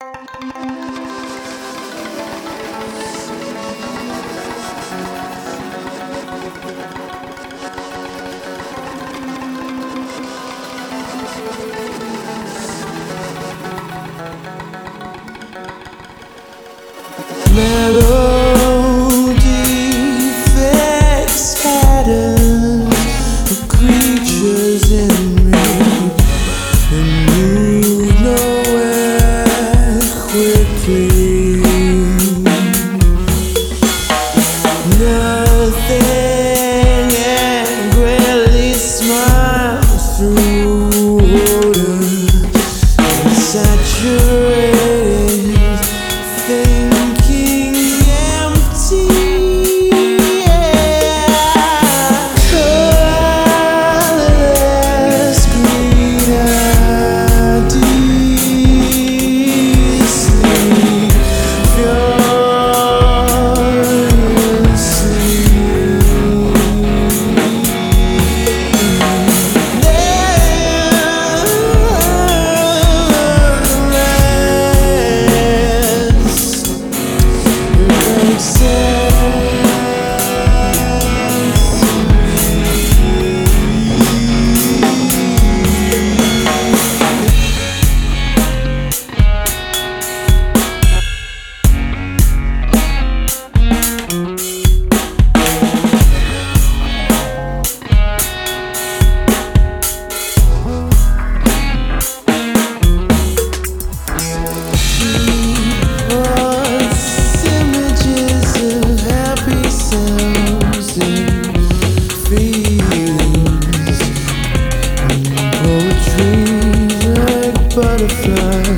Let us butterfly.